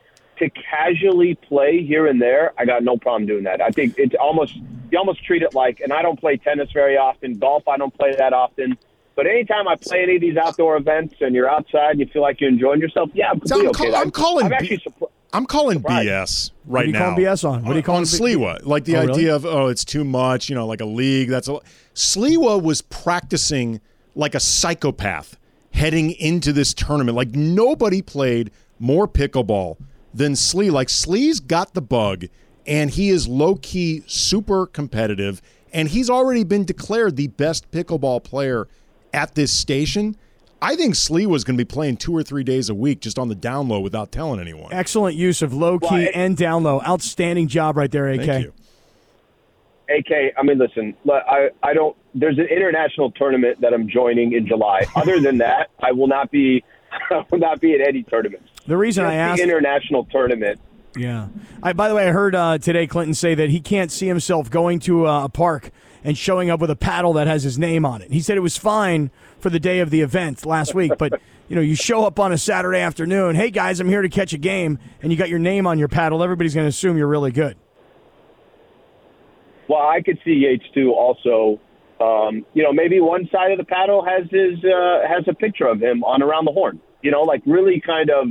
to casually play here and there, I got no problem doing that. I think it's almost you almost treat it like, and I don't play tennis very often. Golf, I don't play that often. But anytime I play any of these outdoor events and you're outside and you feel like you're enjoying yourself, yeah, I'm So I'm, completely call- okay. I'm calling. I'm actually surprised. I'm calling surprised. BS What right are you now. calling BS on? What are you calling on Sliwa? Like the Oh, really? idea of oh, it's too much. You know, like a league. That's a Sliwa was practicing like a psychopath heading into this tournament. Like nobody played more pickleball than Sli. Like Sli's got the bug, and he is low key super competitive, and he's already been declared the best pickleball player at this station. I think Sli was going to be playing two or three days a week just on the down low without telling anyone. Excellent use of low key Well, it- and down low. Outstanding job right there, AK. Thank you. AK, I mean, listen, I, I don't. There's an international tournament that I'm joining in July. Other than that, I will not be. [laughs] I will not be at any tournaments. The reason I asked the international tournament. Yeah. I, by the way, I heard uh, today Clinton say that he can't see himself going to uh, a park and showing up with a paddle that has his name on it. He said it was fine for the day of the event last week, but [laughs] you know, you show up on a Saturday afternoon, hey guys, I'm here to catch a game, and you got your name on your paddle. Everybody's going to assume you're really good. Well, I could see Yates too. Also, um, you know, maybe one side of the paddle has his uh, has a picture of him on around the horn. You know, like really kind of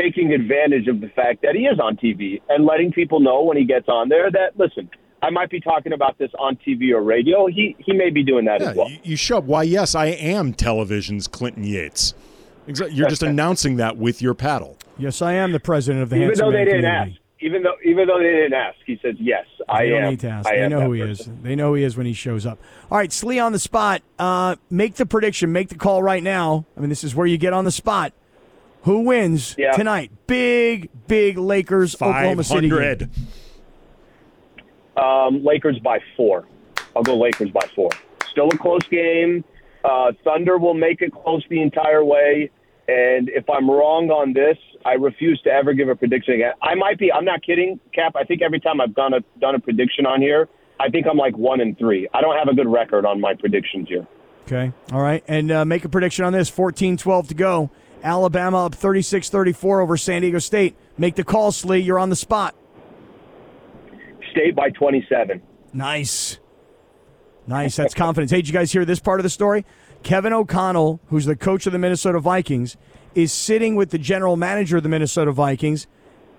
taking advantage of the fact that he is on TV and letting people know when he gets on there that listen, I might be talking about this on TV or radio. He he may be doing that Yeah, as well. you, you show up. Why, yes, I am television's Clinton Yates. Exactly. You're just [laughs] announcing that with your paddle. Yes, I am the president of the Even Handsome though they Man didn't community. ask, even though even though they didn't ask, he said yes. I They don't am. need to ask. I They know who he person. is. They know who he is when he shows up. All right, Sli on the spot. Uh, make the prediction. Make the call right now. I mean, this is where you get on the spot. Who wins Yeah. tonight? Big, big Lakers, Oklahoma City. game. 500. Um, Lakers by four. I'll go Lakers by four. Still a close game. Uh, Thunder will make it close the entire way. And if I'm wrong on this, I refuse to ever give a prediction again. I might be. I'm not kidding, Kap. I think every time I've done a done a prediction on here, I think I'm like one and three. I don't have a good record on my predictions here. Okay. All right. And uh, make a prediction on this 14 12 to go. Alabama up 36 34 over San Diego State. Make the call, Sli. You're on the spot. State by 27. Nice. Nice. That's confidence. Hey, did you guys hear this part of the story? Kevin O'Connell, who's the coach of the Minnesota Vikings, is sitting with the general manager of the Minnesota Vikings.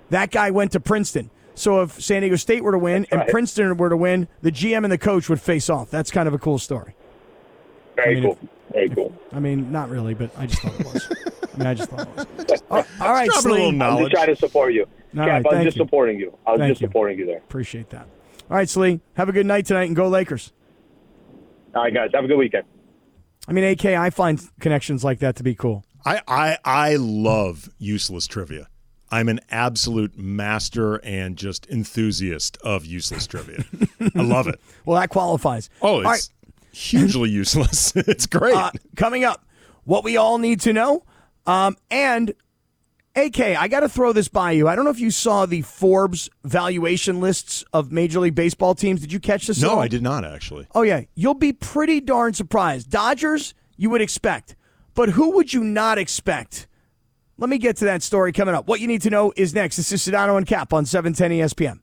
That guy went to Princeton. So if San Diego State were to win and. Princeton were to win, the GM and the coach would face off. That's kind of a cool story. Very I mean, cool. Very cool. I mean, not really, but I just thought it was. I mean, I just thought it was. All [laughs] all right, dropping Sli. I'm just trying to support you. All Kap, right, I was thank just you. supporting you. I was Thank just you. supporting you there. Appreciate that. All right, Sli. Have a good night tonight and go Lakers. All right, guys. Have a good weekend. I mean, AK, I find connections like that to be cool. I, I I love useless trivia. I'm an absolute master and just enthusiast of useless trivia. [laughs] I love it. Well, that qualifies. Oh, it's right. Hugely useless. [laughs] it's great. Uh, coming up, what we all need to know. Um, and AK, I got to throw this by you. I don't know if you saw the Forbes valuation lists of Major League Baseball teams. Did you catch this? no? I did not actually. Oh yeah, you'll be pretty darn surprised. Dodgers, you would expect, but who would you not expect? Let me get to that story coming up. What you need to know is next. This is Sedano and Kap on 710 ESPN.